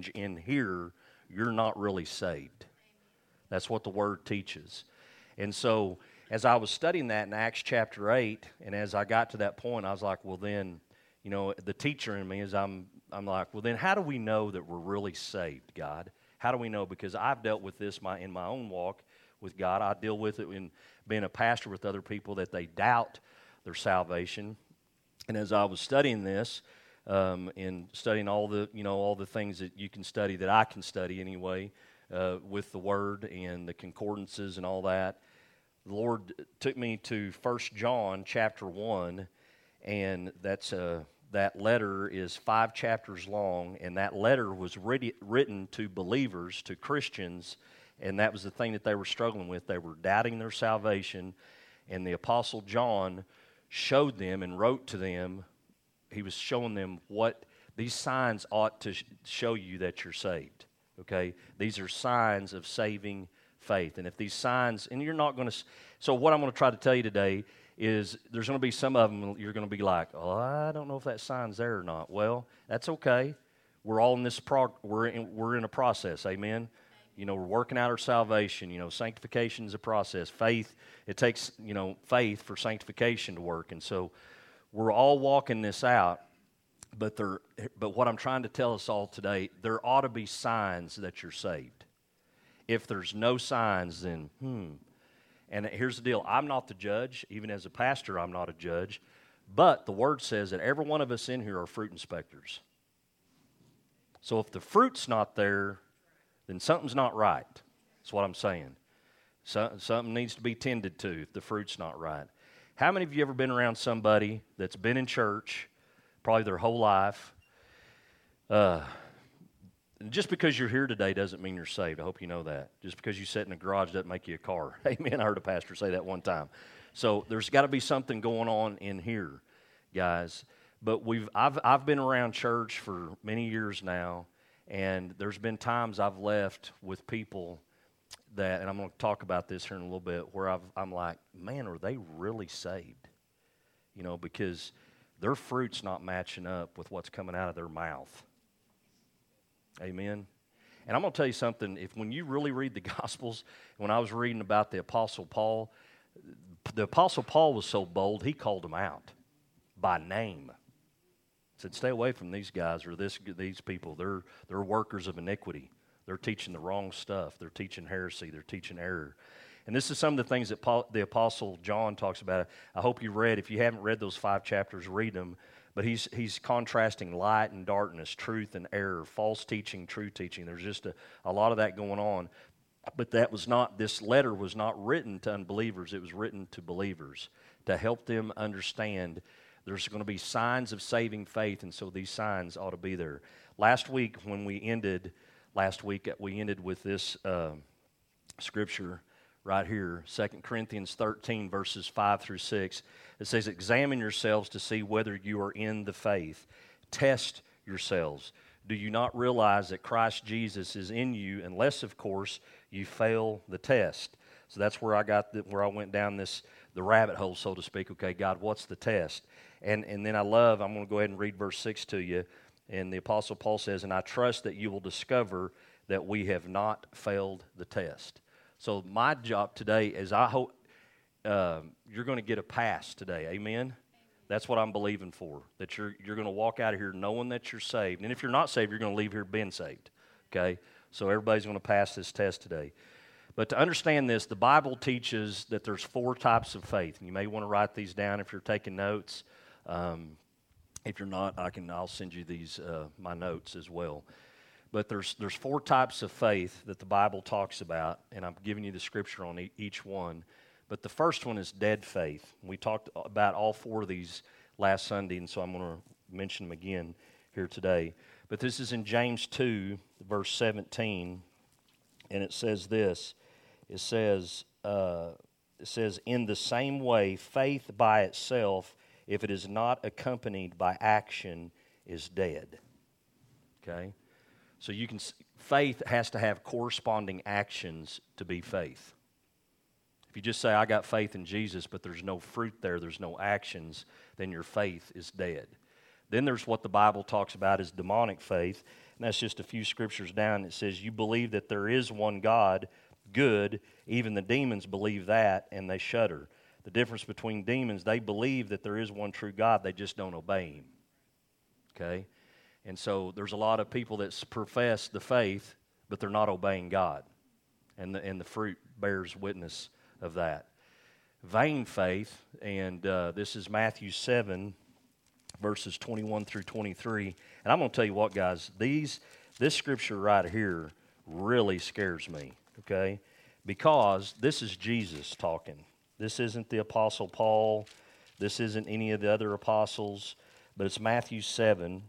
change in here, you're not really saved. That's what the word teaches. And so, as I was studying that in Acts chapter 8, and as I got to that point, I was like, well, then, you know, the teacher in me is I'm, I'm like, well, then how do we know that we're really saved, God? How do we know? Because I've dealt with this my, in my own walk with God. I deal with it in being a pastor with other people that they doubt their salvation. And as I was studying this, um, and studying all the you know all the things that you can study that I can study anyway uh, with the Word and the concordances and all that. The Lord took me to First John chapter one, and that's a uh, that letter is five chapters long, and that letter was ready, written to believers, to Christians, and that was the thing that they were struggling with. They were doubting their salvation, and the Apostle John showed them and wrote to them he was showing them what these signs ought to show you that you're saved. Okay? These are signs of saving faith. And if these signs, and you're not going to, so what I'm going to try to tell you today is there's going to be some of them you're going to be like, oh, I don't know if that sign's there or not. Well, that's okay. We're all in this, prog- we're, in, we're in a process. Amen? You know, we're working out our salvation. You know, sanctification is a process. Faith, it takes, you know, faith for sanctification to work. And so we're all walking this out, but, there, but what I'm trying to tell us all today, there ought to be signs that you're saved. If there's no signs, then, hmm. And here's the deal I'm not the judge. Even as a pastor, I'm not a judge. But the word says that every one of us in here are fruit inspectors. So if the fruit's not there, then something's not right. That's what I'm saying. So, something needs to be tended to if the fruit's not right. How many of you ever been around somebody that's been in church probably their whole life? Uh, just because you're here today doesn't mean you're saved. I hope you know that. Just because you sit in a garage doesn't make you a car. Amen. I heard a pastor say that one time. So there's got to be something going on in here, guys. But we've I've I've been around church for many years now, and there's been times I've left with people that, and I'm going to talk about this here in a little bit, where I've, I'm like, man, are they really saved? You know, because their fruit's not matching up with what's coming out of their mouth. Amen. And I'm going to tell you something. If when you really read the Gospels, when I was reading about the Apostle Paul, the Apostle Paul was so bold, he called them out by name. Said, "Stay away from these guys or this these people. They're they're workers of iniquity." They're teaching the wrong stuff. They're teaching heresy. They're teaching error. And this is some of the things that Paul, the Apostle John talks about. I hope you read. If you haven't read those five chapters, read them. But he's, he's contrasting light and darkness, truth and error, false teaching, true teaching. There's just a, a lot of that going on. But that was not, this letter was not written to unbelievers, it was written to believers to help them understand there's going to be signs of saving faith, and so these signs ought to be there. Last week, when we ended last week we ended with this uh, scripture right here 2 corinthians 13 verses 5 through 6 it says examine yourselves to see whether you are in the faith. Test yourselves. Do you not realize that christ jesus is in you unless of course you fail the test? So that's where i got the, where i went down this the rabbit hole so to speak. Okay god what's the test? And and then i love i'm going to go ahead and read verse 6 to you and the Apostle Paul says, And I trust that you will discover that we have not failed the test. So, my job today is I hope uh, you're going to get a pass today. Amen? That's what I'm believing for. That you're, you're going to walk out of here knowing that you're saved. And if you're not saved, you're going to leave here being saved. Okay? So, everybody's going to pass this test today. But to understand this, the Bible teaches that there's four types of faith. And you may want to write these down if you're taking notes. Um, if you're not, I can I'll send you these uh, my notes as well. But there's there's four types of faith that the Bible talks about, and I'm giving you the scripture on e- each one. But the first one is dead faith. We talked about all four of these last Sunday, and so I'm going to mention them again here today. But this is in James 2, verse 17, and it says this. It says, uh, it says, in the same way, faith by itself if it is not accompanied by action, is dead. Okay? So you can faith has to have corresponding actions to be faith. If you just say I got faith in Jesus but there's no fruit there, there's no actions, then your faith is dead. Then there's what the Bible talks about as demonic faith. And that's just a few scriptures down. It says, You believe that there is one God, good. Even the demons believe that, and they shudder. The difference between demons, they believe that there is one true God, they just don't obey Him. Okay? And so there's a lot of people that profess the faith, but they're not obeying God. And the, and the fruit bears witness of that. Vain faith, and uh, this is Matthew 7, verses 21 through 23. And I'm going to tell you what, guys, these, this scripture right here really scares me, okay? Because this is Jesus talking. This isn't the Apostle Paul. This isn't any of the other apostles, but it's Matthew 7,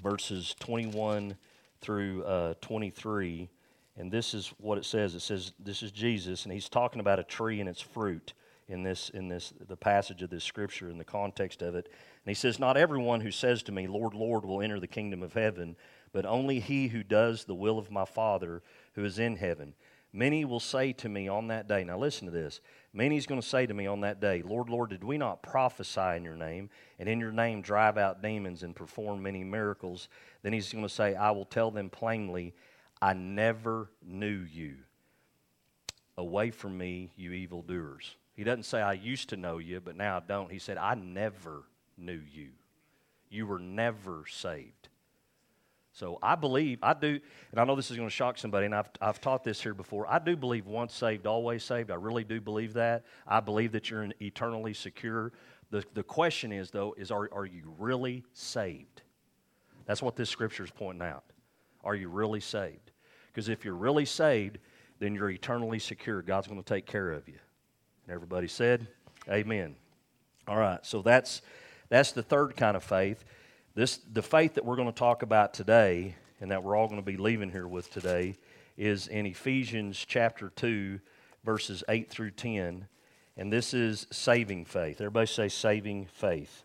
verses 21 through uh, 23. And this is what it says. It says, This is Jesus, and he's talking about a tree and its fruit in this in this the passage of this scripture in the context of it and he says not everyone who says to me lord lord will enter the kingdom of heaven but only he who does the will of my father who is in heaven many will say to me on that day now listen to this many's going to say to me on that day lord lord did we not prophesy in your name and in your name drive out demons and perform many miracles then he's going to say i will tell them plainly i never knew you away from me you evildoers he doesn't say, I used to know you, but now I don't. He said, I never knew you. You were never saved. So I believe, I do, and I know this is going to shock somebody, and I've, I've taught this here before. I do believe once saved, always saved. I really do believe that. I believe that you're eternally secure. The, the question is, though, is are, are you really saved? That's what this scripture is pointing out. Are you really saved? Because if you're really saved, then you're eternally secure. God's going to take care of you. And everybody said, Amen. All right, so that's that's the third kind of faith. This the faith that we're going to talk about today, and that we're all going to be leaving here with today, is in Ephesians chapter two, verses eight through ten, and this is saving faith. Everybody say saving faith.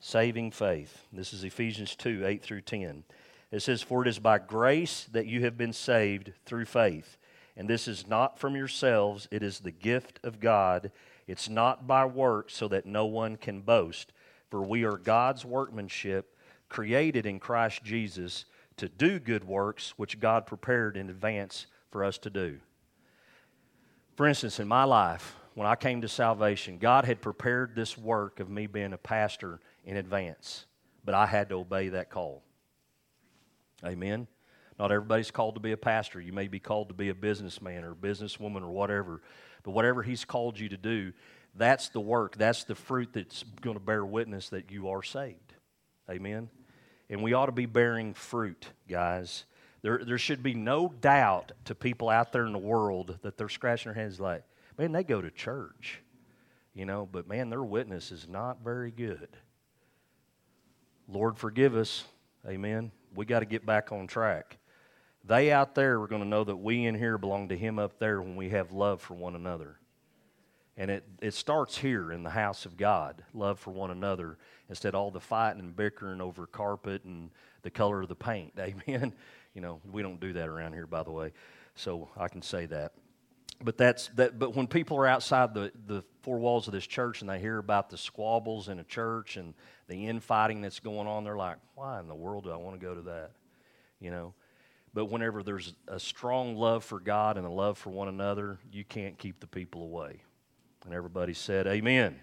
Saving faith. This is Ephesians two, eight through ten. It says, For it is by grace that you have been saved through faith and this is not from yourselves, it is the gift of God. It's not by works, so that no one can boast. For we are God's workmanship, created in Christ Jesus to do good works, which God prepared in advance for us to do. For instance, in my life, when I came to salvation, God had prepared this work of me being a pastor in advance, but I had to obey that call. Amen. Not everybody's called to be a pastor. You may be called to be a businessman or a businesswoman or whatever. But whatever He's called you to do, that's the work, that's the fruit that's going to bear witness that you are saved. Amen? And we ought to be bearing fruit, guys. There, there should be no doubt to people out there in the world that they're scratching their heads like, man, they go to church, you know, but man, their witness is not very good. Lord, forgive us. Amen. We got to get back on track. They out there are going to know that we in here belong to Him up there when we have love for one another. And it, it starts here in the house of God, love for one another, instead of all the fighting and bickering over carpet and the color of the paint. Amen. You know, we don't do that around here, by the way, so I can say that. But that's that. But when people are outside the, the four walls of this church and they hear about the squabbles in a church and the infighting that's going on, they're like, "Why in the world do I want to go to that?" You know. But whenever there's a strong love for God and a love for one another, you can't keep the people away. And everybody said, Amen.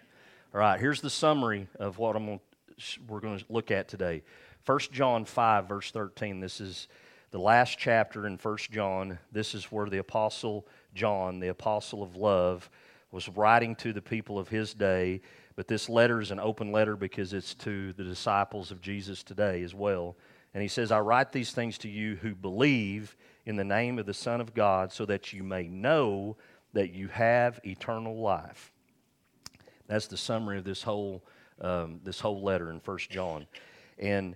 All right, here's the summary of what I'm to, we're going to look at today. 1 John 5, verse 13. This is the last chapter in 1 John. This is where the Apostle John, the Apostle of Love, was writing to the people of his day. But this letter is an open letter because it's to the disciples of Jesus today as well. And he says, I write these things to you who believe in the name of the Son of God, so that you may know that you have eternal life. That's the summary of this whole, um, this whole letter in First John. And,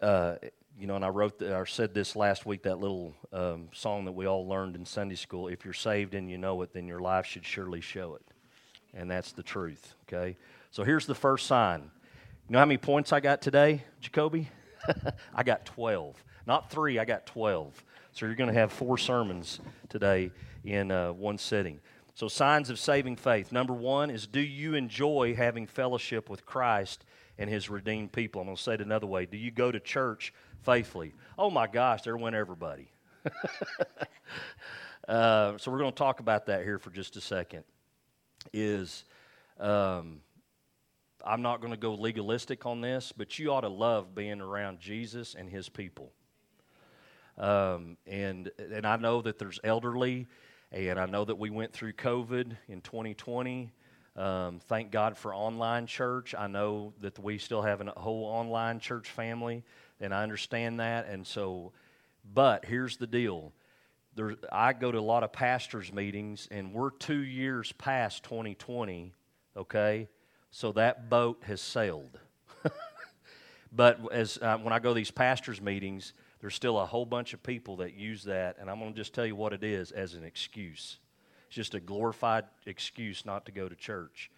uh, you know, and I wrote, the, I said this last week, that little um, song that we all learned in Sunday school. If you're saved and you know it, then your life should surely show it. And that's the truth, okay? So here's the first sign. You know how many points I got today, Jacoby? I got 12. Not three, I got 12. So you're going to have four sermons today in uh, one sitting. So, signs of saving faith. Number one is do you enjoy having fellowship with Christ and his redeemed people. I'm going to say it another way. Do you go to church faithfully? Oh my gosh, there went everybody. uh, so we're going to talk about that here for just a second. Is um, I'm not going to go legalistic on this, but you ought to love being around Jesus and his people. Um, and and I know that there's elderly, and I know that we went through COVID in 2020. Um, thank God for online church. I know that we still have a whole online church family, and I understand that. And so, but here's the deal: there, I go to a lot of pastors' meetings, and we're two years past 2020. Okay, so that boat has sailed. but as uh, when I go to these pastors' meetings, there's still a whole bunch of people that use that, and I'm going to just tell you what it is as an excuse. It's just a glorified excuse not to go to church.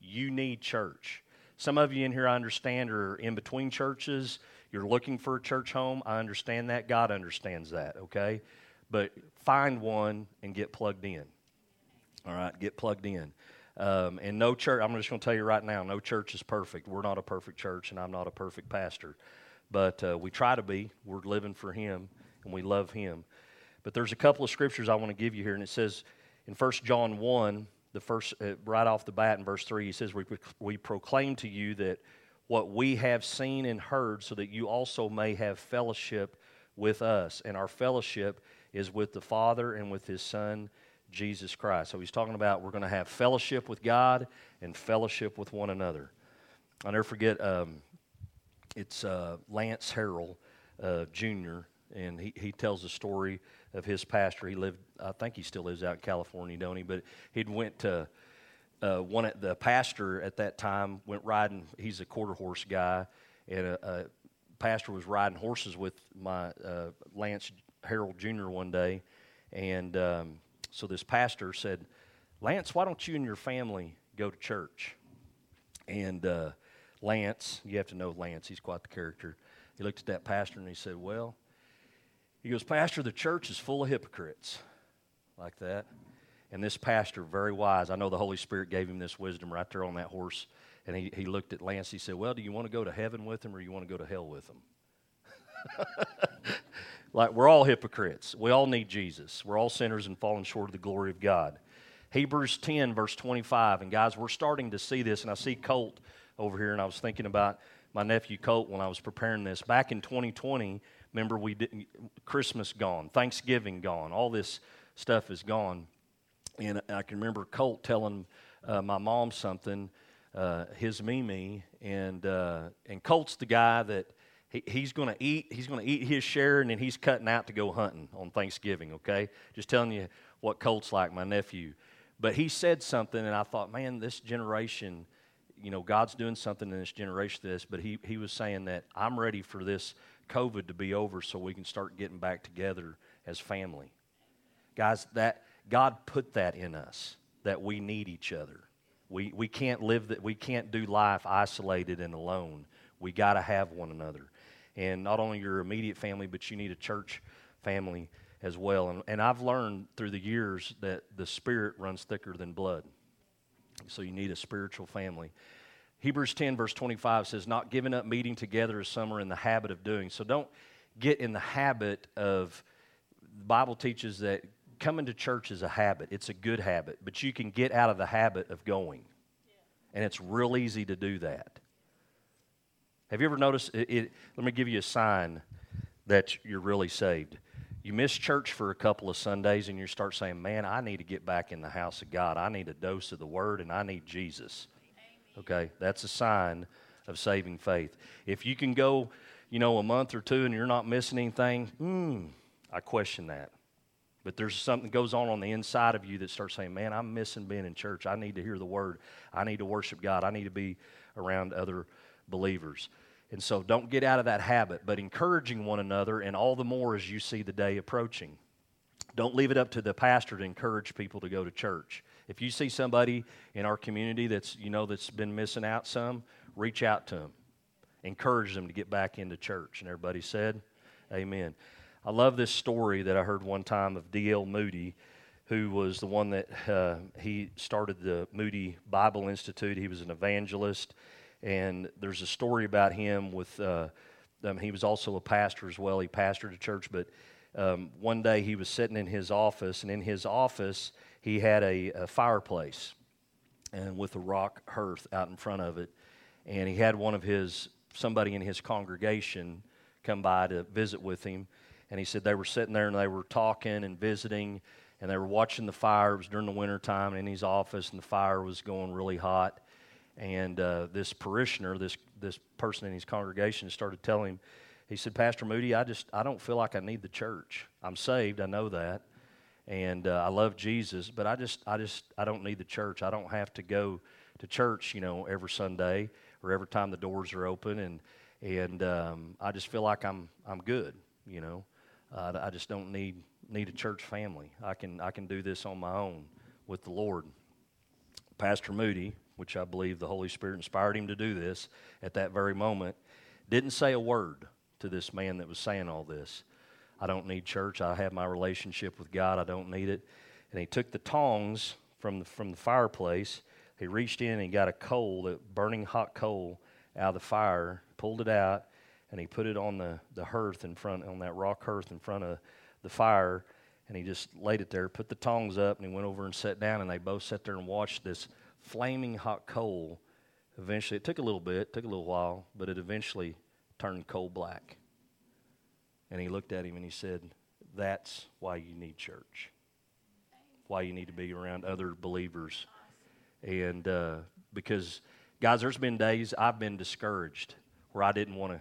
You need church. Some of you in here, I understand, are in between churches. You're looking for a church home. I understand that. God understands that, okay? But find one and get plugged in. All right, get plugged in. Um, and no church, I'm just going to tell you right now, no church is perfect. We're not a perfect church, and I'm not a perfect pastor. But uh, we try to be. We're living for Him, and we love Him. But there's a couple of scriptures I want to give you here, and it says in 1 John 1, the first, uh, right off the bat in verse 3, he says, we, we proclaim to you that what we have seen and heard, so that you also may have fellowship with us. And our fellowship is with the Father and with His Son, Jesus Christ. So he's talking about we're going to have fellowship with God and fellowship with one another. I'll never forget, um, it's uh, Lance Harrell uh, Jr., and he, he tells the story of his pastor. He lived, I think he still lives out in California, don't he? But he'd went to, uh, one at the pastor at that time went riding, he's a quarter horse guy, and a, a pastor was riding horses with my uh, Lance Harrell Jr. one day, and um, so this pastor said, Lance, why don't you and your family go to church? And uh, Lance, you have to know Lance, he's quite the character. He looked at that pastor and he said, Well, he goes, Pastor, the church is full of hypocrites. Like that. And this pastor, very wise, I know the Holy Spirit gave him this wisdom right there on that horse. And he, he looked at Lance, he said, Well, do you want to go to heaven with him or you want to go to hell with him? Like, we're all hypocrites. We all need Jesus. We're all sinners and falling short of the glory of God. Hebrews 10, verse 25. And guys, we're starting to see this, and I see Colt over here, and I was thinking about my nephew Colt when I was preparing this. Back in 2020, remember, we didn't, Christmas gone, Thanksgiving gone, all this stuff is gone. And I can remember Colt telling uh, my mom something, uh, his Mimi, and, uh, and Colt's the guy that he, he's going to eat. He's going to eat his share, and then he's cutting out to go hunting on Thanksgiving. Okay, just telling you what Colt's like, my nephew. But he said something, and I thought, man, this generation, you know, God's doing something in this generation. This, but he he was saying that I'm ready for this COVID to be over, so we can start getting back together as family. Guys, that God put that in us that we need each other. We we can't live that. We can't do life isolated and alone. We got to have one another and not only your immediate family, but you need a church family as well. And, and I've learned through the years that the spirit runs thicker than blood. So you need a spiritual family. Hebrews 10, verse 25 says, Not giving up meeting together as some are in the habit of doing. So don't get in the habit of, the Bible teaches that coming to church is a habit. It's a good habit, but you can get out of the habit of going. And it's real easy to do that. Have you ever noticed? It, it, let me give you a sign that you're really saved. You miss church for a couple of Sundays and you start saying, Man, I need to get back in the house of God. I need a dose of the Word and I need Jesus. Okay? That's a sign of saving faith. If you can go, you know, a month or two and you're not missing anything, hmm, I question that. But there's something that goes on on the inside of you that starts saying, Man, I'm missing being in church. I need to hear the Word. I need to worship God. I need to be around other believers. And so don't get out of that habit, but encouraging one another, and all the more as you see the day approaching. Don't leave it up to the pastor to encourage people to go to church. If you see somebody in our community that's, you know, that's been missing out some, reach out to them. Encourage them to get back into church. And everybody said, Amen. I love this story that I heard one time of D.L. Moody, who was the one that uh, he started the Moody Bible Institute. He was an evangelist And there's a story about him with, uh, um, he was also a pastor as well. He pastored a church, but um, one day he was sitting in his office, and in his office, he had a, a fireplace and with a rock hearth out in front of it. And he had one of his, somebody in his congregation come by to visit with him. And he said they were sitting there and they were talking and visiting and they were watching the fire. It was during the wintertime in his office and the fire was going really hot. And uh, this parishioner, this, this person in his congregation, started telling him, he said, Pastor Moody, I just, I don't feel like I need the church. I'm saved, I know that and uh, I love Jesus, but I just, I just, I don't need the church. I don't have to go to church, you know, every Sunday or every time the doors are open, and and um, I just feel like I'm, I'm good, you know. Uh, I just don't need need a church family. I can, I can do this on my own with the Lord. Pastor Moody, which I believe the Holy Spirit inspired him to do this at that very moment, didn't say a word to this man that was saying all this. I don't need church. I have my relationship with God. I don't need it. And he took the tongs from the, from the fireplace. He reached in and got a coal, a burning hot coal, out of the fire, pulled it out, and he put it on the, the hearth in front, on that rock hearth in front of the fire. And he just laid it there, put the tongs up, and he went over and sat down. And they both sat there and watched this flaming hot coal. Eventually, it took a little bit, took a little while, but it eventually turned coal black. And he looked at him and he said, That's why you need church. Why you need to be around other believers. And uh, because, guys, there's been days I've been discouraged where I didn't want to.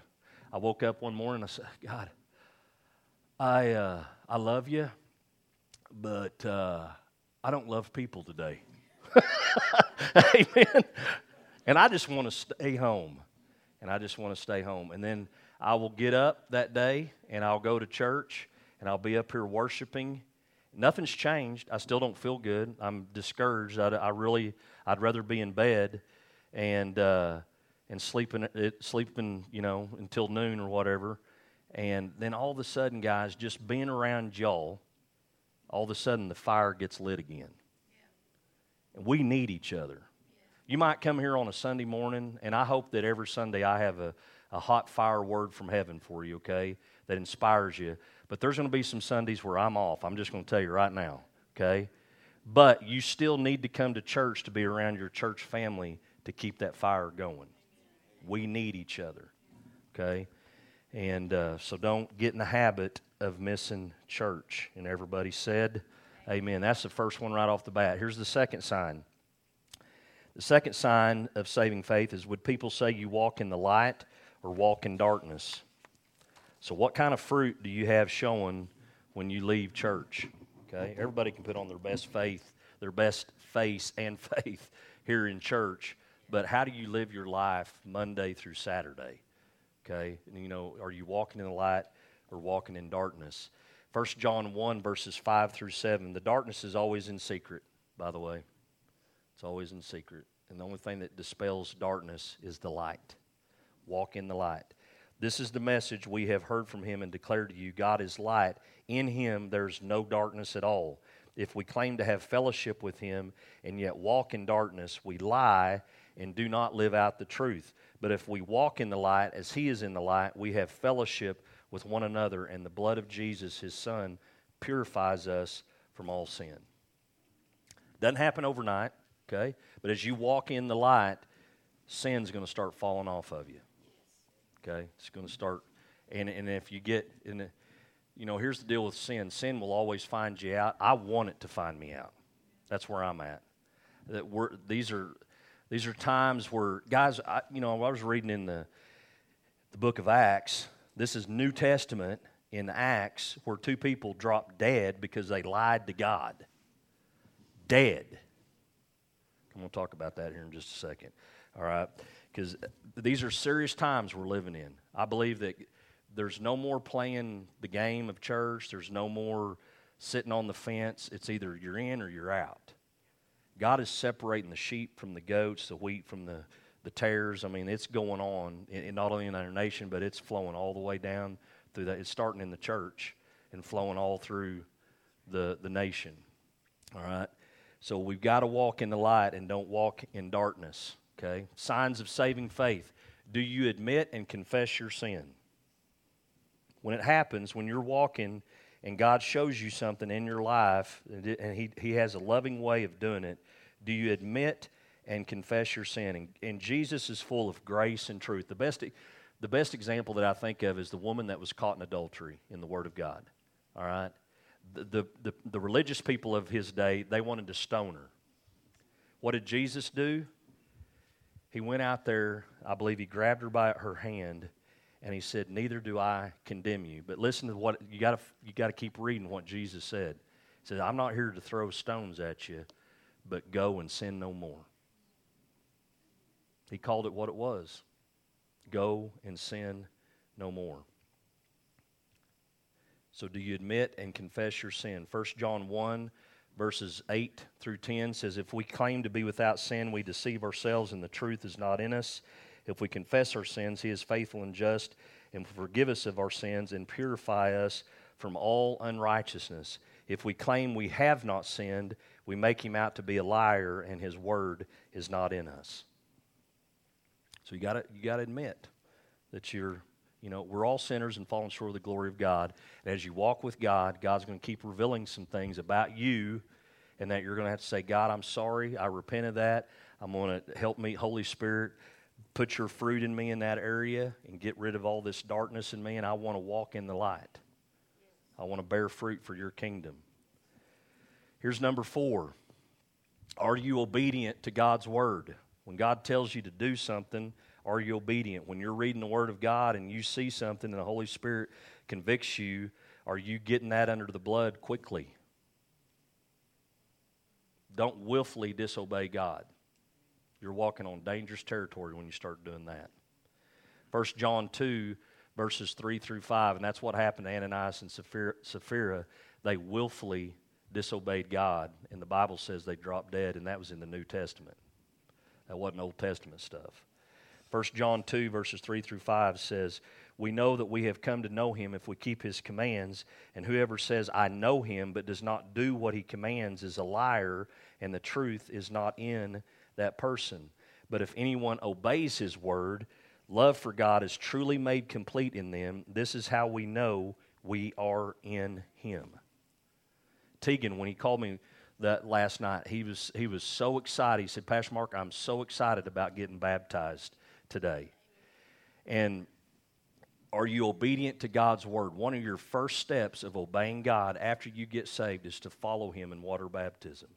I woke up one morning and I said, God, I, uh, I love you, but uh, I don't love people today. Amen. And I just want to stay home. And I just want to stay home. And then I will get up that day and I'll go to church and I'll be up here worshiping. Nothing's changed. I still don't feel good. I'm discouraged. I, I really, I'd rather be in bed and uh, and sleeping, sleeping, you know, until noon or whatever. And then all of a sudden, guys, just being around y'all, all of a sudden the fire gets lit again. And we need each other. You might come here on a Sunday morning, and I hope that every Sunday I have a, a hot fire word from heaven for you, okay, that inspires you. But there's going to be some Sundays where I'm off. I'm just going to tell you right now, okay? But you still need to come to church to be around your church family to keep that fire going. We need each other, okay? And uh, so don't get in the habit of missing church. And everybody said, Amen. That's the first one right off the bat. Here's the second sign. The second sign of saving faith is would people say you walk in the light or walk in darkness. So, what kind of fruit do you have showing when you leave church? Okay, everybody can put on their best faith, their best face and faith here in church, but how do you live your life Monday through Saturday? Okay, and, you know, are you walking in the light or walking in darkness? 1 John 1, verses 5 through 7. The darkness is always in secret, by the way. It's always in secret. And the only thing that dispels darkness is the light. Walk in the light. This is the message we have heard from him and declared to you God is light. In him there's no darkness at all. If we claim to have fellowship with him and yet walk in darkness, we lie and do not live out the truth. But if we walk in the light as he is in the light, we have fellowship with one another, and the blood of Jesus, his son, purifies us from all sin. Doesn't happen overnight, okay? But as you walk in the light, sin's going to start falling off of you. Okay, it's going to start, and and if you get in, the, you know, here's the deal with sin. Sin will always find you out. I want it to find me out. That's where I'm at. That we're these are these are times where guys, I, you know, I was reading in the the book of Acts. This is New Testament in Acts where two people dropped dead because they lied to God. Dead. I'm going to talk about that here in just a second. All right because these are serious times we're living in. I believe that there's no more playing the game of church, there's no more sitting on the fence. It's either you're in or you're out. God is separating the sheep from the goats, the wheat from the, the tares. I mean, it's going on, in, not only in our nation, but it's flowing all the way down through that. It's starting in the church and flowing all through the, the nation. All right? So we've got to walk in the light and don't walk in darkness. Okay? Signs of saving faith. Do you admit and confess your sin? When it happens, when you're walking and God shows you something in your life, and He, he has a loving way of doing it, do you admit and confess your sin? And, and Jesus is full of grace and truth. The best, the best example that I think of is the woman that was caught in adultery in the Word of God. All right? The, the, the, the religious people of his day, they wanted to stone her. What did Jesus do? He went out there, I believe he grabbed her by her hand, and he said, Neither do I condemn you. But listen to what you got to you got to keep reading what Jesus said. He said, I'm not here to throw stones at you, but go and sin no more. He called it what it was go and sin no more. So, do you admit and confess your sin? 1 John 1, verses 8 through 10 says, If we claim to be without sin, we deceive ourselves, and the truth is not in us. If we confess our sins, He is faithful and just and will forgive us of our sins and purify us from all unrighteousness. If we claim we have not sinned, we make Him out to be a liar, and His word is not in us. So you got you got to admit that you're you know, we're all sinners and falling short of the glory of God. And as you walk with God, God's going to keep revealing some things about you, and that you're going to have to say, God, I'm sorry. I repent of that. I'm going to help me, Holy Spirit, put your fruit in me in that area and get rid of all this darkness in me, and I want to walk in the light. I want to bear fruit for your kingdom. Here's number four Are you obedient to God's word? When God tells you to do something, are you obedient? When you're reading the Word of God and you see something and the Holy Spirit convicts you, are you getting that under the blood quickly? Don't willfully disobey God. You're walking on dangerous territory when you start doing that. 1 John 2, verses 3 through 5, and that's what happened to Ananias and Sapphira. They willfully disobeyed God, and the Bible says they dropped dead, and that was in the New Testament. That wasn't Old Testament stuff. 1 John 2, verses 3 through 5 says, We know that we have come to know him if we keep his commands, and whoever says, I know him, but does not do what he commands is a liar, and the truth is not in that person. But if anyone obeys his word, love for God is truly made complete in them. This is how we know we are in him. Tegan, when he called me that last night, he was, he was so excited. He said, Pastor Mark, I'm so excited about getting baptized today. And are you obedient to God's word? One of your first steps of obeying God after you get saved is to follow Him in water baptism.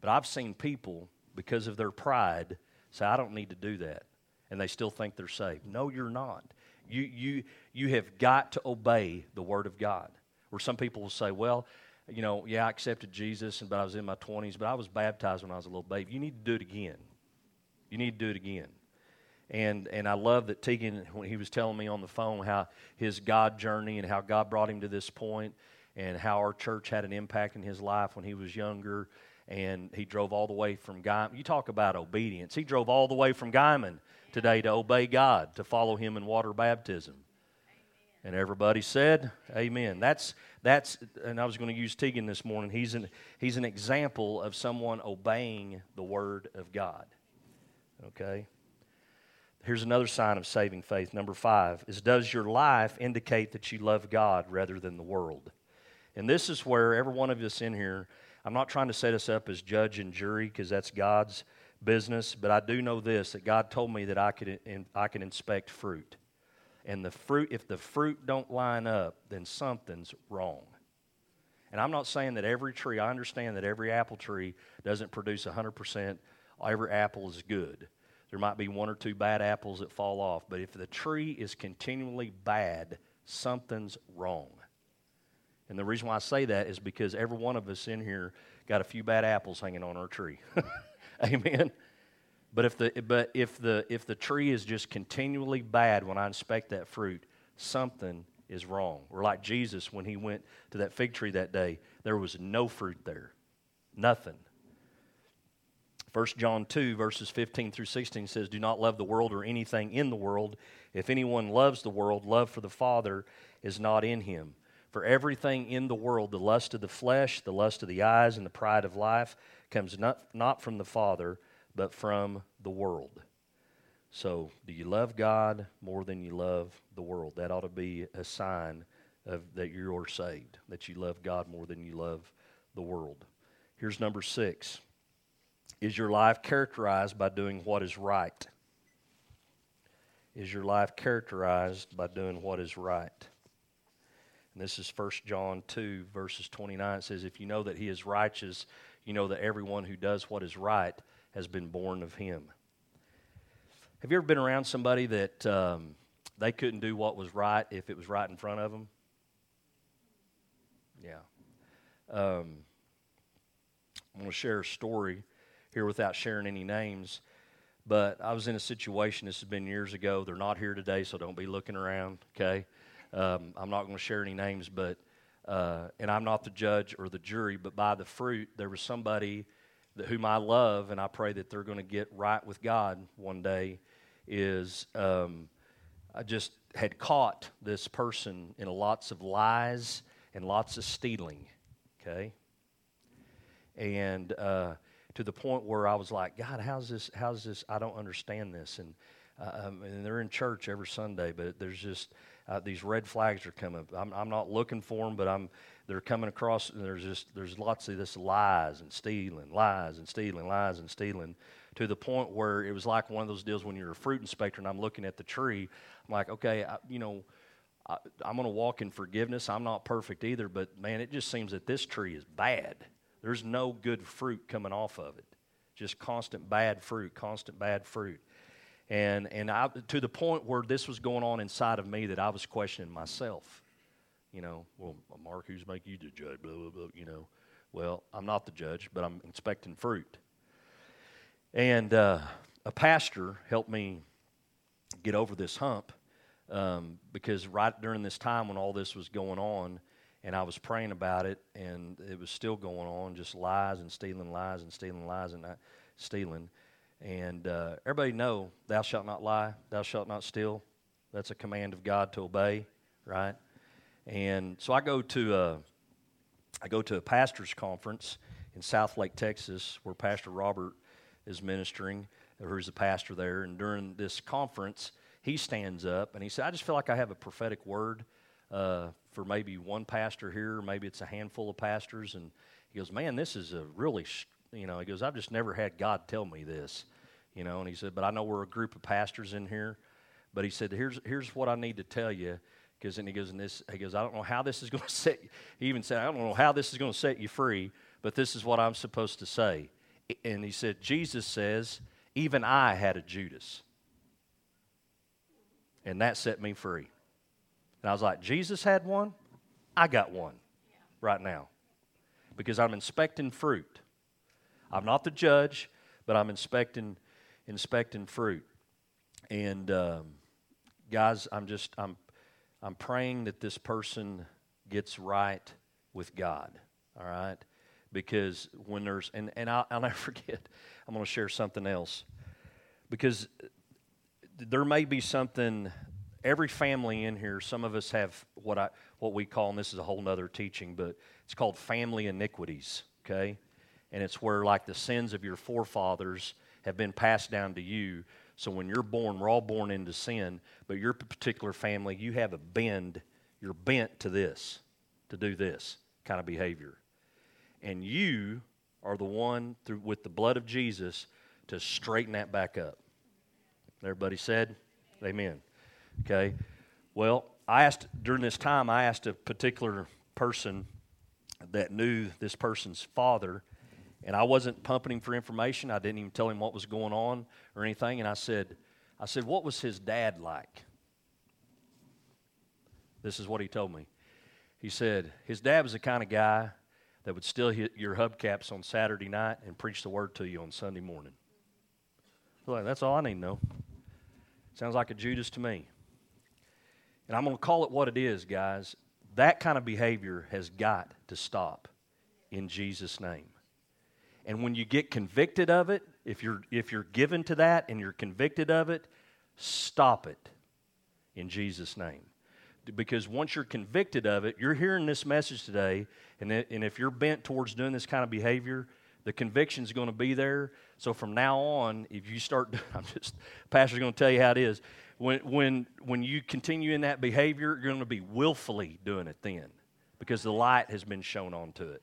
But I've seen people, because of their pride, say, I don't need to do that. And they still think they're saved. No, you're not. You, you, you have got to obey the Word of God. Or some people will say, well, you know, yeah, I accepted Jesus, but I was in my 20s, but I was baptized when I was a little baby. You need to do it again. You need to do it again. And, and I love that Tegan, when he was telling me on the phone how his God journey and how God brought him to this point and how our church had an impact in his life when he was younger. And he drove all the way from Guymon. You talk about obedience. He drove all the way from Guymon today to obey God, to follow him in water baptism. And everybody said, Amen. That's, that's and I was going to use Tegan this morning. He's an, he's an example of someone obeying the Word of God. Okay? Here's another sign of saving faith. Number five is Does your life indicate that you love God rather than the world? And this is where every one of us in here, I'm not trying to set us up as judge and jury because that's God's business, but I do know this that God told me that I could I can inspect fruit. And the fruit if the fruit don't line up, then something's wrong. And I'm not saying that every tree, I understand that every apple tree doesn't produce 100%, every apple is good. There might be one or two bad apples that fall off, but if the tree is continually bad, something's wrong. And the reason why I say that is because every one of us in here got a few bad apples hanging on our tree. Amen. But if the but if the if the tree is just continually bad when I inspect that fruit, something is wrong. Or like Jesus when he went to that fig tree that day, there was no fruit there. Nothing. 1 John 2, verses 15 through 16 says, Do not love the world or anything in the world. If anyone loves the world, love for the Father is not in him. For everything in the world, the lust of the flesh, the lust of the eyes, and the pride of life, comes not, not from the Father, but from the world. So, do you love God more than you love the world? That ought to be a sign of that you're saved, that you love God more than you love the world. Here's number six Is your life characterized by doing what is right? Is your life characterized by doing what is right? And this is 1 John 2, verses 29. It says, If you know that he is righteous, you know that everyone who does what is right has been born of him. Have you ever been around somebody that um, they couldn't do what was right if it was right in front of them? Yeah. Um, I'm going to share a story here without sharing any names. But I was in a situation, this has been years ago. They're not here today, so don't be looking around, okay? Um, I'm not going to share any names, but, uh, and I'm not the judge or the jury, but by the fruit, there was somebody whom I love, and I pray that they're going to get right with God one day. Is um, I just had caught this person in lots of lies and lots of stealing, okay? And, uh, to the point where I was like, God, how's this? How's this? I don't understand this. And, uh, um, and they're in church every Sunday, but there's just uh, these red flags are coming. I'm, I'm not looking for them, but I'm they're coming across. And there's just there's lots of this lies and stealing, lies and stealing, lies and stealing, to the point where it was like one of those deals when you're a fruit inspector and I'm looking at the tree. I'm like, okay, I, you know. I, I'm going to walk in forgiveness. I'm not perfect either, but man, it just seems that this tree is bad. There's no good fruit coming off of it. Just constant bad fruit, constant bad fruit. And, and I, to the point where this was going on inside of me that I was questioning myself. You know, well, Mark, who's make you the judge? Blah, blah, blah, you know. Well, I'm not the judge, but I'm inspecting fruit. And uh, a pastor helped me get over this hump um, because right during this time when all this was going on, and I was praying about it, and it was still going on, just lies and stealing, lies and stealing, lies and not stealing. And uh, everybody know, thou shalt not lie, thou shalt not steal. That's a command of God to obey, right? And so I go to a, I go to a pastors' conference in Southlake, Texas, where Pastor Robert is ministering, who's the pastor there. And during this conference, he stands up and he said, "I just feel like I have a prophetic word." uh, for maybe one pastor here, maybe it's a handful of pastors. And he goes, Man, this is a really, sh-, you know, he goes, I've just never had God tell me this, you know. And he said, But I know we're a group of pastors in here. But he said, Here's, here's what I need to tell you. Because then he goes, and this, he goes, I don't know how this is going to set, he even said, I don't know how this is going to set you free, but this is what I'm supposed to say. And he said, Jesus says, even I had a Judas. And that set me free. And I was like, Jesus had one, I got one right now because I'm inspecting fruit. I'm not the judge, but I'm inspecting inspecting fruit. And um, guys, I'm just I'm I'm praying that this person gets right with God. All right, because when there's and and I'll, I'll never forget. I'm going to share something else because there may be something every family in here, some of us have what I what we call, and this is a whole nother teaching, but it's called family iniquities. Okay, and it's where like the sins of your forefathers have been passed down to you. So when you're born, we're all born into sin, but your particular family, you have a bend, you're bent to this, to do this kind of behavior. And you are the one through with the blood of Jesus to straighten that back up. Everybody said, Amen. Okay. Well, I asked during this time, I asked a particular person that knew this person's father, and I wasn't pumping him for information. I didn't even tell him what was going on or anything. And I said, I said, what was his dad like? This is what he told me. He said, his dad was the kind of guy that would hit your hubcaps on Saturday night and preach the word to you on Sunday morning. So that's all I need to know. Sounds like a Judas to me. And I'm going to call it what it is, guys. That kind of behavior has got to stop in Jesus' name. And when you get convicted of it, if you're, if you're given to that and you're convicted of it, stop it in Jesus' name. Because once you're convicted of it, you're hearing this message today, and, it, and if you're bent towards doing this kind of behavior, The conviction's going to be there. So from now on, if you start, I'm just, pastor's going to tell you how it is. When, when, when you continue in that behavior, you're going to be willfully doing it then because the light has been shown onto it.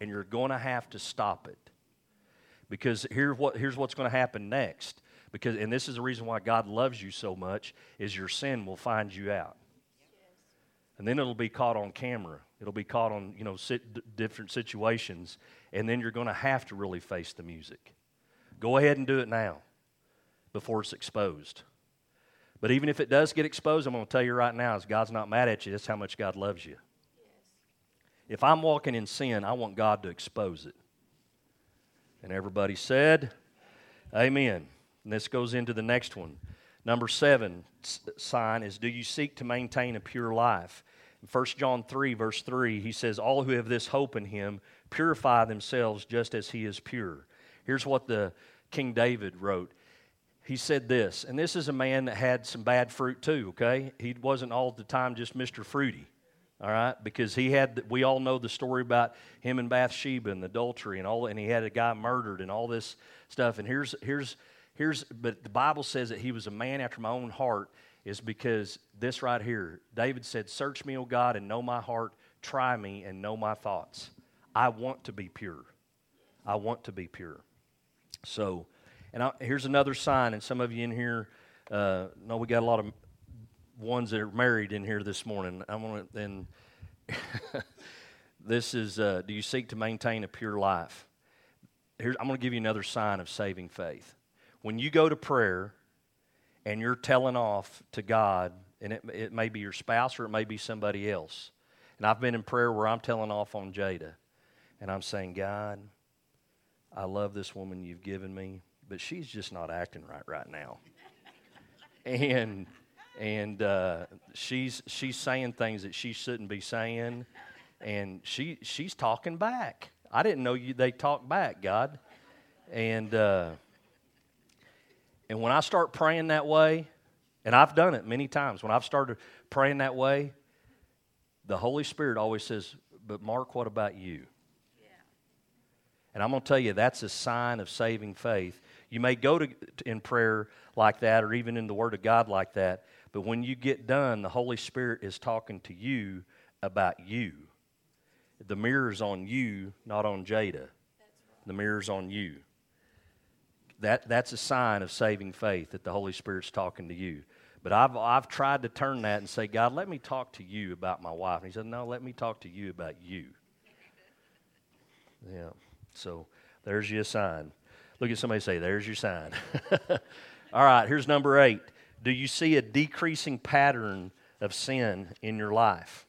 And you're going to have to stop it. Because here what, here's what's going to happen next. Because, and this is the reason why God loves you so much, is your sin will find you out. And then it'll be caught on camera. It'll be caught on, you know, sit, different situations. And then you're going to have to really face the music. Go ahead and do it now before it's exposed. But even if it does get exposed, I'm going to tell you right now, is God's not mad at you. That's how much God loves you. If I'm walking in sin, I want God to expose it. And everybody said, Amen. And this goes into the next one. Number seven sign is Do you seek to maintain a pure life? In 1 John 3, verse 3, he says, All who have this hope in him purify themselves just as he is pure. Here's what the King David wrote. He said this, and this is a man that had some bad fruit too, okay? He wasn't all the time just Mr. Fruity all right? Because he had we all know the story about him and bathsheba and adultery and all and he had a guy murdered and all this stuff. And here's here's here's but the bible says that he was a man after my own heart is because this right here david said search me o god and know my heart. Try me and know my thoughts. I want to be pure. I want to be pure. So and I, here's another sign and some of you in here uh, know we got a lot of ones that are married in here this morning. I want to, and this is, uh, do you seek to maintain a pure life? Here's, I'm going to give you another sign of saving faith. When you go to prayer and you're telling off to God, and it, it may be your spouse or it may be somebody else. And I've been in prayer where I'm telling off on Jada, and I'm saying, God, I love this woman you've given me, but she's just not acting right right now. and and uh, she's she's saying things that she shouldn't be saying, and she she's talking back. I didn't know you they talk back, God, and uh, and when I start praying that way, and I've done it many times. When I've started praying that way, the Holy Spirit always says, "But Mark, what about you?" And I'm going to tell you that's a sign of saving faith. You may go to in prayer like that, or even in the Word of God like that, but when you get done, the Holy Spirit is talking to you about you. The mirror's on you, not on Jada. Right. The mirror's on you. That, that's a sign of saving faith that the Holy Spirit's talking to you. But I've, I've tried to turn that and say, God, let me talk to you about my wife. And he said, No, let me talk to you about you. Yeah. So there's your sign. Look at somebody say, There's your sign. All right, here's number eight do you see a decreasing pattern of sin in your life?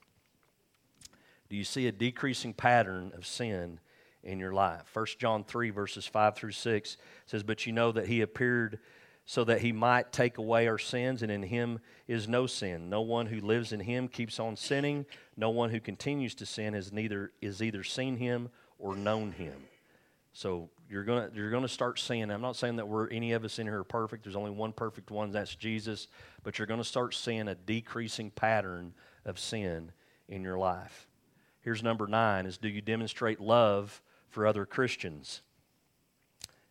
Do you see a decreasing pattern of sin in your life? 1 John 3, verses 5 through 6 says, But you know that he appeared so that he might take away our sins, and in him is no sin. No one who lives in him keeps on sinning. No one who continues to sin has neither is either seen him or known him. So you're gonna you're gonna start seeing. I'm not saying that we're any of us in here are perfect. There's only one perfect one. That's Jesus. But you're gonna start seeing a decreasing pattern of sin in your life. Here's number nine: is do you demonstrate love for other Christians?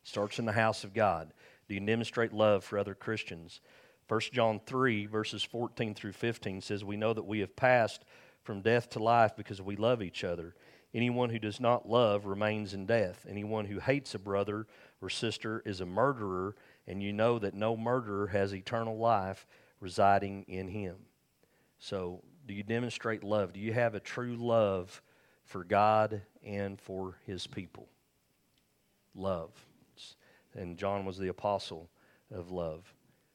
starts in the house of God. Do you demonstrate love for other Christians? 1 John 3, verses 14 through 15 says, We know that we have passed from death to life because we love each other. Anyone who does not love remains in death. Anyone who hates a brother or sister is a murderer, and you know that no murderer has eternal life residing in him. So, do you demonstrate love? Do you have a true love for God and for his people? Love. And John was the apostle of love.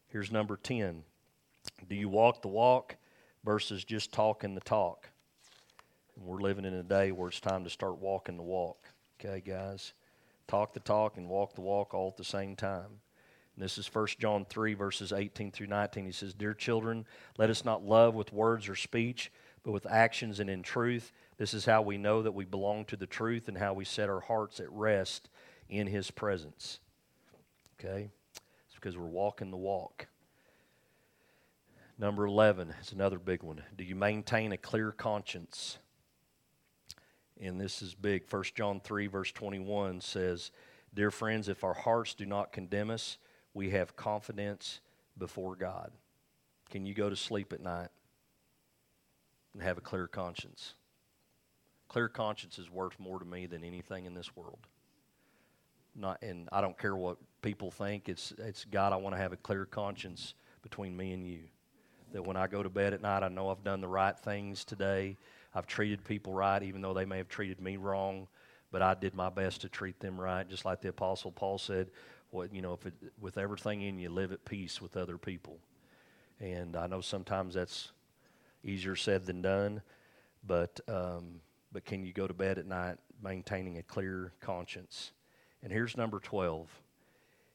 Here's number 10. Do you walk the walk versus just talking the talk? And we're living in a day where it's time to start walking the walk. Okay, guys? Talk the talk and walk the walk all at the same time. And this is 1 John 3, verses 18 through 19. He says, Dear children, let us not love with words or speech, but with actions and in truth. This is how we know that we belong to the truth and how we set our hearts at rest in His presence. Okay? It's because we're walking the walk. Number 11 is another big one. Do you maintain a clear conscience? And this is big. 1 John 3, verse 21 says, Dear friends, if our hearts do not condemn us, we have confidence before God. Can you go to sleep at night and have a clear conscience? Clear conscience is worth more to me than anything in this world. Not, and I don't care what people think. It's, it's God, I want to have a clear conscience between me and you. That when I go to bed at night, I know I've done the right things today. I've treated people right, even though they may have treated me wrong, but I did my best to treat them right. Just like the Apostle Paul said, what you know, if it, with everything in you, live at peace with other people. And I know sometimes that's easier said than done, but um, but can you go to bed at night maintaining a clear conscience? And here's number twelve: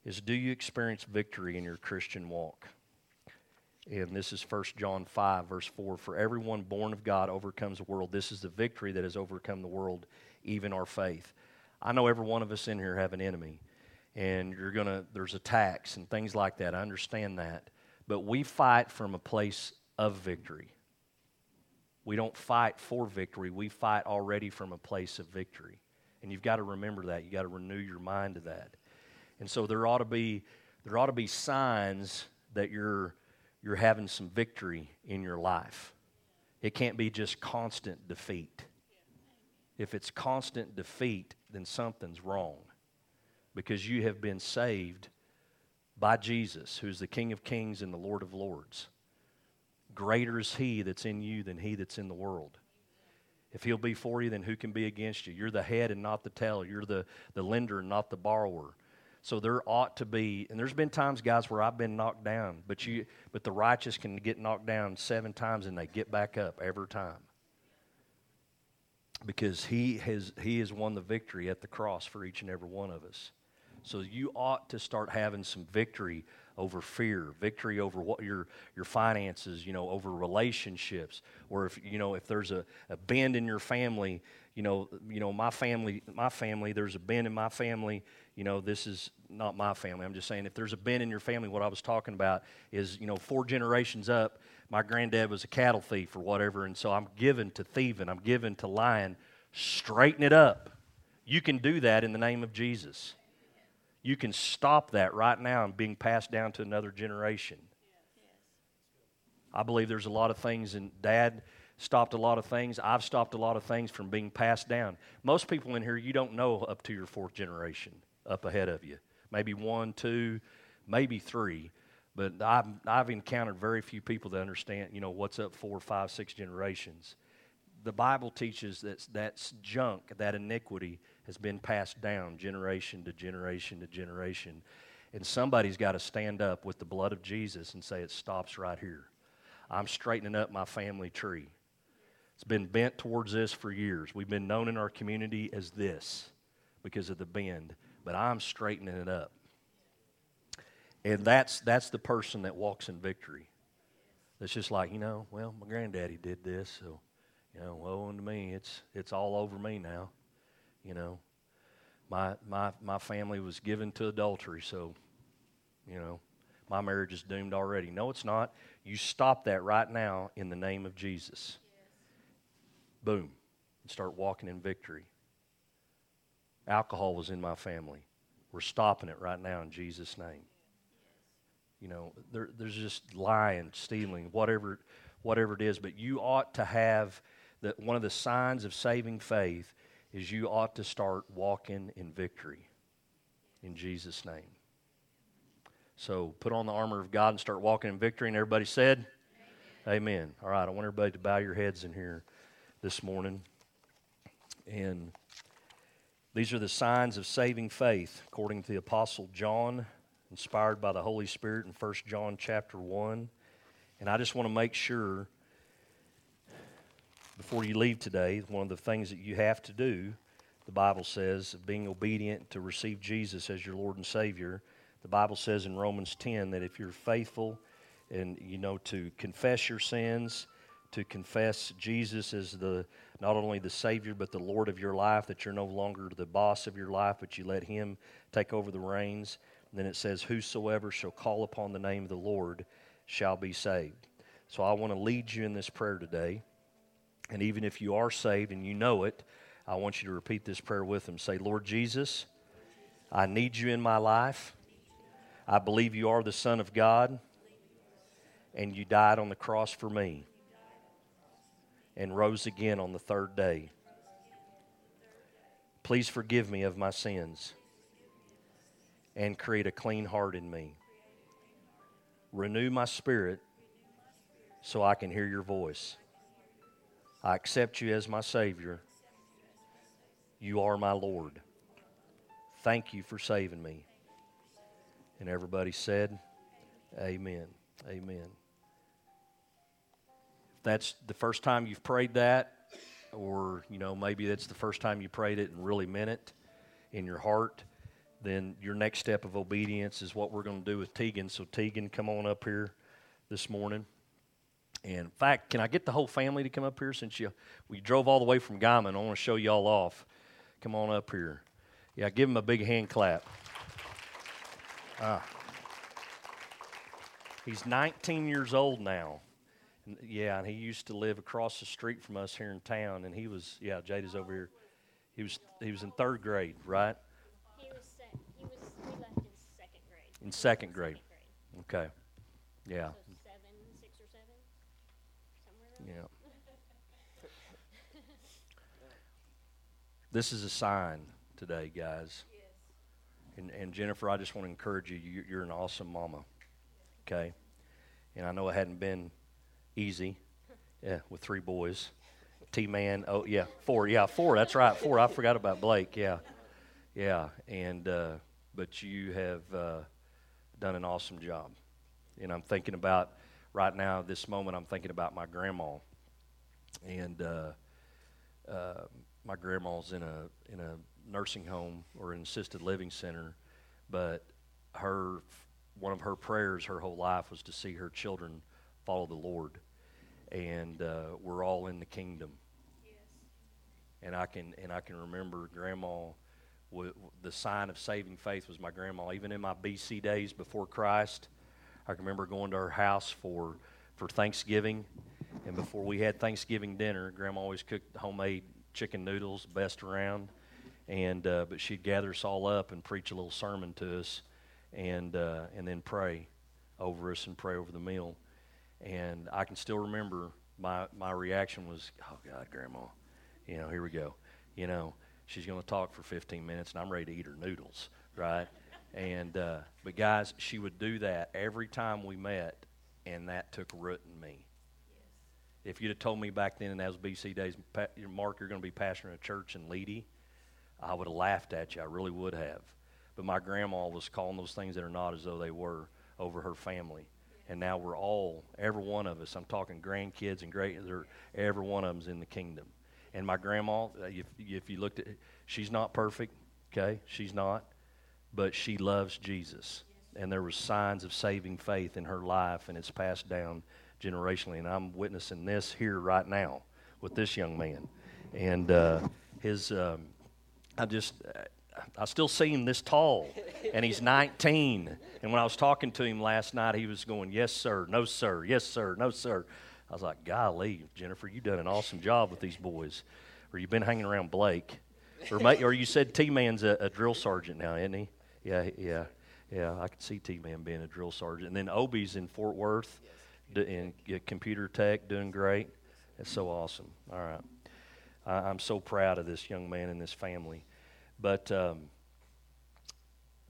is do you experience victory in your Christian walk? And this is 1 John 5, verse 4. For everyone born of God overcomes the world. This is the victory that has overcome the world, even our faith. I know every one of us in here have an enemy, and you're gonna there's attacks and things like that. I understand that. But we fight from a place of victory. We don't fight for victory, we fight already from a place of victory. And you've got to remember that. You've got to renew your mind to that. And so there ought to be there ought to be signs that you're you're having some victory in your life. It can't be just constant defeat. If it's constant defeat, then something's wrong because you have been saved by Jesus, who's the King of Kings and the Lord of Lords. Greater is He that's in you than He that's in the world. If He'll be for you, then who can be against you? You're the head and not the tail. You're the, the lender and not the borrower. So there ought to be, and there's been times, guys, where I've been knocked down, but you, but the righteous can get knocked down seven times and they get back up every time, because he has he has won the victory at the cross for each and every one of us. So you ought to start having some victory over fear, victory over what your your finances, you know, over relationships, or if you know if there's a, a bend in your family, you know, you know my family, my family, there's a bend in my family. You know, this is not my family. I'm just saying if there's a bend in your family, what I was talking about is you know four generations up, my granddad was a cattle thief or whatever, and so I'm given to thieving, I'm given to lying. Straighten it up. You can do that in the name of Jesus you can stop that right now and being passed down to another generation. I believe there's a lot of things, and Dad stopped a lot of things. I've stopped a lot of things from being passed down. Most people in here, you don't know up to your fourth generation up ahead of you. Maybe one, two, maybe three. But I've, I've encountered very few people that understand, you know, what's up four, five, six generations. The Bible teaches that that's junk, that iniquity has been passed down generation to generation to generation. And somebody's got to stand up with the blood of Jesus and say, it stops right here. I'm straightening up my family tree. It's been bent towards this for years. We've been known in our community as this because of the bend, but I'm straightening it up. And that's, that's the person that walks in victory. It's just like, you know, well, my granddaddy did this, so, you know, woe unto me. It's, it's all over me now. You know, my my my family was given to adultery, so you know, my marriage is doomed already. No, it's not. You stop that right now in the name of Jesus. Yes. Boom. And start walking in victory. Alcohol was in my family. We're stopping it right now in Jesus' name. You know, there, there's just lying, stealing, whatever, whatever it is. But you ought to have that one of the signs of saving faith is you ought to start walking in victory in Jesus' name. So put on the armor of God and start walking in victory. And everybody said, Amen. Amen. All right, I want everybody to bow your heads in here this morning. And these are the signs of saving faith, according to the Apostle John, inspired by the Holy Spirit in 1 John chapter 1. And I just want to make sure before you leave today, one of the things that you have to do, the Bible says, of being obedient to receive Jesus as your Lord and Savior. The Bible says in Romans 10 that if you're faithful and you know to confess your sins, to confess Jesus as the not only the Savior but the Lord of your life, that you're no longer the boss of your life, but you let Him take over the reins. And then it says, Whosoever shall call upon the name of the Lord shall be saved. So I want to lead you in this prayer today. And even if you are saved and you know it, I want you to repeat this prayer with him. Say, Lord Jesus, I need you in my life. I believe you are the Son of God, and you died on the cross for me and rose again on the third day. Please forgive me of my sins and create a clean heart in me. Renew my spirit so I can hear your voice. I accept you as my Savior. You are my Lord. Thank you for saving me. And everybody said, Amen. Amen. That's the first time you've prayed that, or you know maybe that's the first time you prayed it and really meant it in your heart, then your next step of obedience is what we're going to do with Tegan. So Tegan, come on up here this morning. And in fact, can I get the whole family to come up here since you we drove all the way from Guymon? I want to show you all off. Come on up here. Yeah, give them a big hand clap. Ah. He's 19 years old now. Yeah, and he used to live across the street from us here in town. And he was, yeah, Jada's over here. He was, he was in third grade, right? He was, sec- he was we left in second grade. In second grade. Second grade. Okay. Yeah. So seven, six or seven, somewhere around. Yeah. This is a sign today, guys. Yes. And, and Jennifer, I just want to encourage you. you. You're an awesome mama. Okay? And I know it hadn't been easy yeah, with three boys. T Man, oh, yeah, four. Yeah, four. That's right, four. I forgot about Blake. Yeah. Yeah. And, uh, but you have uh, done an awesome job. And I'm thinking about, right now, this moment, I'm thinking about my grandma. And, uh, uh, my grandma's in a in a nursing home or an assisted living center, but her one of her prayers her whole life was to see her children follow the Lord, and uh, we're all in the kingdom. And I can and I can remember grandma. W- the sign of saving faith was my grandma. Even in my BC days before Christ, I can remember going to her house for for Thanksgiving, and before we had Thanksgiving dinner, Grandma always cooked homemade chicken noodles, best around. And uh, but she'd gather us all up and preach a little sermon to us, and uh, and then pray over us and pray over the meal. And I can still remember my my reaction was, "Oh God, Grandma, you know, here we go. You know, she's going to talk for 15 minutes, and I'm ready to eat her noodles, right?" and uh, but guys, she would do that every time we met, and that took root in me. If you'd have told me back then in those BC days, Mark, you're going to be pastoring a church in Leedy, I would have laughed at you. I really would have. But my grandma was calling those things that are not as though they were over her family. And now we're all, every one of us, I'm talking grandkids and great, every one of them's in the kingdom. And my grandma, uh, if, if you looked at, she's not perfect, okay? She's not. But she loves Jesus. And there was signs of saving faith in her life, and it's passed down generationally. And I'm witnessing this here right now with this young man. And uh, his, um, I just, I still see him this tall, and he's 19. And when I was talking to him last night, he was going, Yes, sir, no, sir, yes, sir, no, sir. I was like, Golly, Jennifer, you've done an awesome job with these boys. Or you've been hanging around Blake. Or, or you said T Man's a, a drill sergeant now, isn't he? Yeah, yeah, yeah. I could see T Man being a drill sergeant. And then Obie's in Fort Worth d- in computer tech, doing great. That's so awesome. All right. I, I'm so proud of this young man and this family. But um,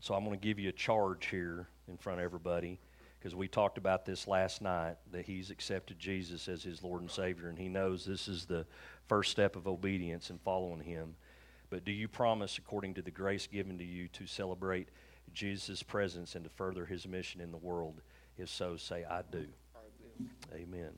so I'm going to give you a charge here in front of everybody because we talked about this last night that he's accepted Jesus as his Lord and Savior, and he knows this is the first step of obedience and following him. But do you promise, according to the grace given to you, to celebrate Jesus' presence and to further his mission in the world? If so, say, I do. Amen.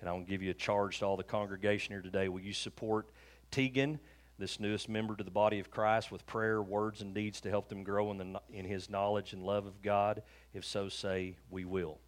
And I want to give you a charge to all the congregation here today. Will you support Tegan, this newest member to the body of Christ, with prayer, words, and deeds to help them grow in, the, in his knowledge and love of God? If so, say, We will.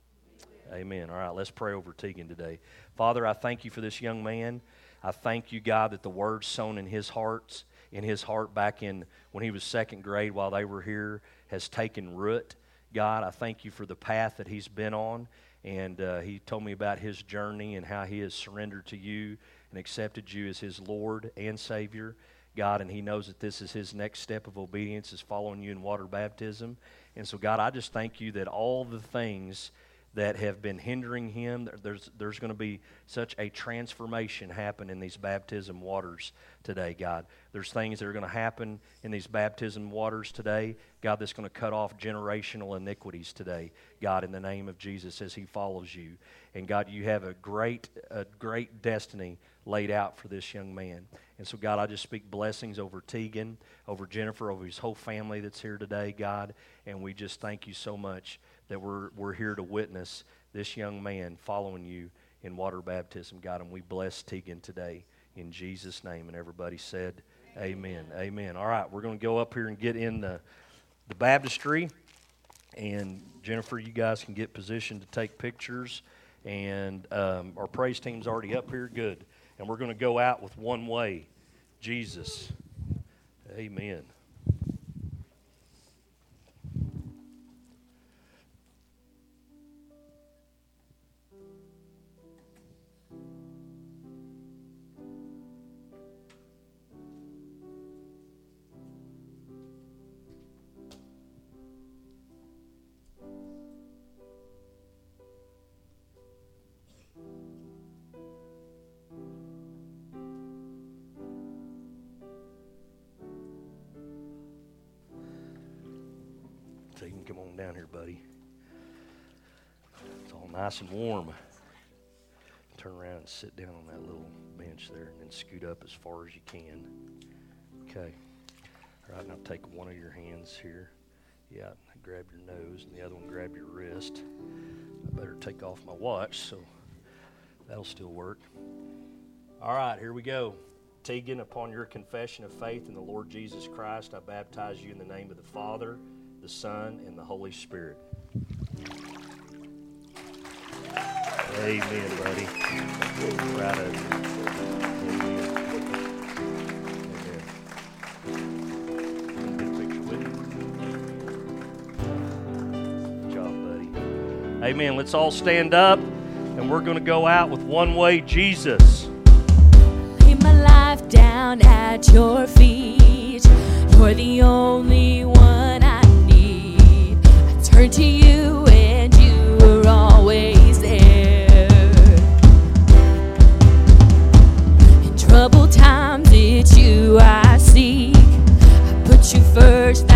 Amen. All right, let's pray over Tegan today. Father, I thank you for this young man. I thank you, God, that the word sown in his hearts, in his heart back in when he was second grade while they were here, has taken root. God, I thank you for the path that he's been on. And uh, he told me about his journey and how he has surrendered to you and accepted you as his Lord and Savior, God, and he knows that this is his next step of obedience is following you in water baptism. And so, God, I just thank you that all the things that have been hindering him. There's, there's going to be such a transformation happen in these baptism waters today, God. There's things that are going to happen in these baptism waters today, God, that's going to cut off generational iniquities today, God, in the name of Jesus as he follows you. And God, you have a great, a great destiny laid out for this young man. And so, God, I just speak blessings over Tegan, over Jennifer, over his whole family that's here today, God. And we just thank you so much that we're, we're here to witness this young man following you in water baptism, God. And we bless Tegan today in Jesus' name. And everybody said, Amen. Amen. Amen. All right, we're going to go up here and get in the, the baptistry. And Jennifer, you guys can get positioned to take pictures. And um, our praise team's already up here. Good. And we're going to go out with one way Jesus. Amen. Nice and warm. Turn around and sit down on that little bench there and then scoot up as far as you can. Okay. All right, now take one of your hands here. Yeah, grab your nose, and the other one grab your wrist. I better take off my watch, so that'll still work. All right, here we go. Tegan, upon your confession of faith in the Lord Jesus Christ, I baptize you in the name of the Father the Son, and the Holy Spirit. Amen, buddy. Proud of you. Amen. Amen. Good job, buddy. Amen. Let's all stand up, and we're going to go out with one way Jesus. Lay my life down at your feet. You're the only one I need. I turn to you, double times it's you I seek. I put you first.